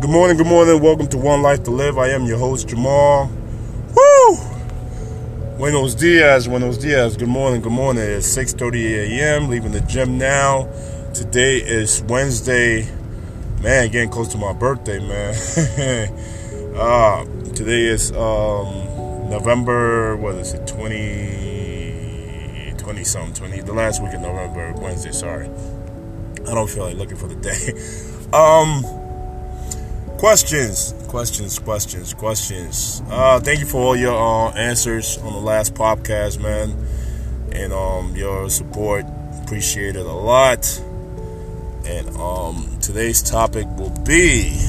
Good morning, good morning. Welcome to One Life to Live. I am your host, Jamal. Woo! Buenos dias, buenos dias. Good morning, good morning. It's 6.30 a.m. Leaving the gym now. Today is Wednesday. Man, getting close to my birthday, man. uh, today is um, November, what is it, 20, 20 something, 20, the last week of November, Wednesday, sorry. I don't feel like looking for the day. Um, questions, questions, questions, questions. Uh, thank you for all your uh, answers on the last podcast, man, and um, your support. Appreciate it a lot. And um, today's topic will be,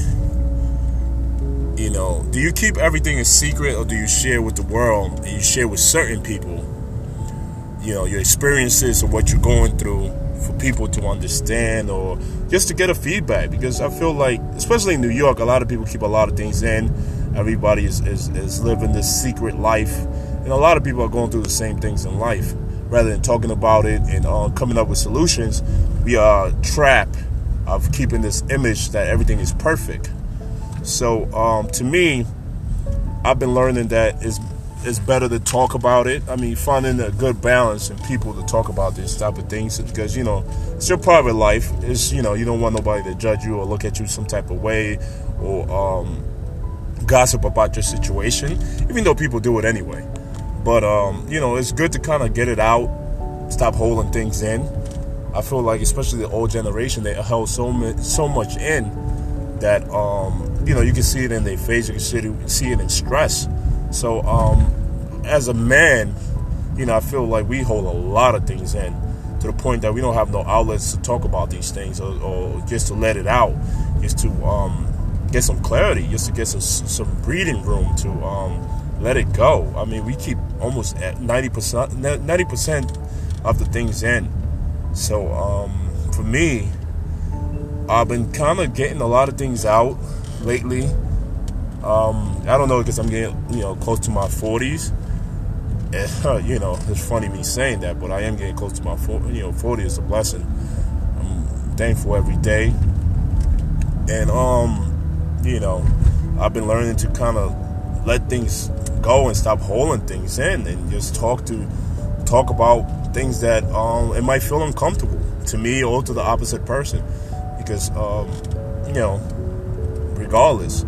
you know, do you keep everything a secret or do you share with the world and you share with certain people? You know, your experiences or what you're going through for people to understand or just to get a feedback because I feel like, especially in New York, a lot of people keep a lot of things in. Everybody is, is, is living this secret life. And a lot of people are going through the same things in life. Rather than talking about it and uh, coming up with solutions, we are trapped of keeping this image that everything is perfect. So um, to me, I've been learning that it's it's better to talk about it. I mean, finding a good balance and people to talk about this type of things because you know it's your private life. It's you know you don't want nobody to judge you or look at you some type of way or um, gossip about your situation, even though people do it anyway. But um, you know, it's good to kind of get it out, stop holding things in. I feel like, especially the old generation, they held so much, so much in that um, you know you can see it in their face, you can see it, see it in stress so, um, as a man, you know, I feel like we hold a lot of things in to the point that we don't have no outlets to talk about these things or, or just to let it out, just to um, get some clarity, just to get some, some breathing room to um, let it go. I mean, we keep almost at 90%, 90% of the things in. So, um, for me, I've been kind of getting a lot of things out lately um, I don't know because I'm getting you know close to my 40s. you know, it's funny me saying that, but I am getting close to my 40. You know, 40 is a blessing. I'm thankful every day, and um, you know, I've been learning to kind of let things go and stop holding things in, and just talk to talk about things that um it might feel uncomfortable to me or to the opposite person, because um, you know, regardless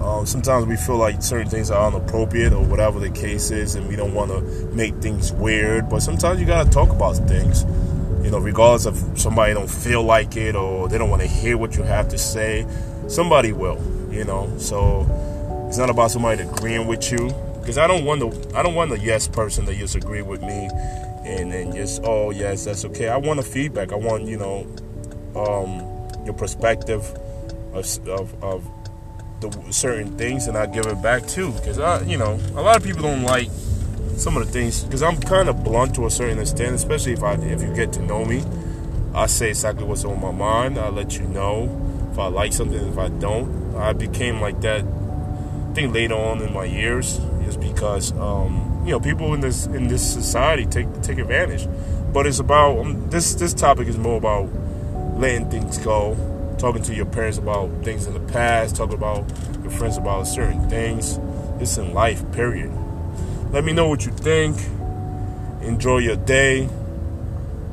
um, sometimes we feel like certain things are inappropriate or whatever the case is, and we don't want to make things weird. But sometimes you gotta talk about things, you know, regardless of somebody don't feel like it or they don't want to hear what you have to say. Somebody will, you know. So it's not about somebody agreeing with you, because I don't want the I don't want the yes person to just agree with me, and then just oh yes that's okay. I want a feedback. I want you know um, your perspective of, of, of the certain things and I give it back too because I you know a lot of people don't like some of the things because I'm kind of blunt to a certain extent especially if I if you get to know me. I say exactly what's on my mind I let you know if I like something if I don't. I became like that I think later on in my years is because um, you know people in this in this society take take advantage. But it's about um, this this topic is more about letting things go talking to your parents about things in the past, talking about your friends about certain things. It's in life, period. Let me know what you think. Enjoy your day.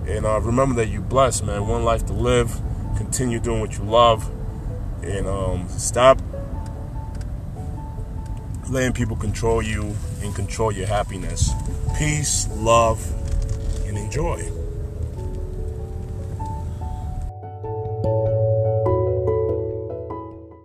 And uh, remember that you're blessed, man. One life to live. Continue doing what you love. And um, stop letting people control you and control your happiness. Peace, love, and enjoy.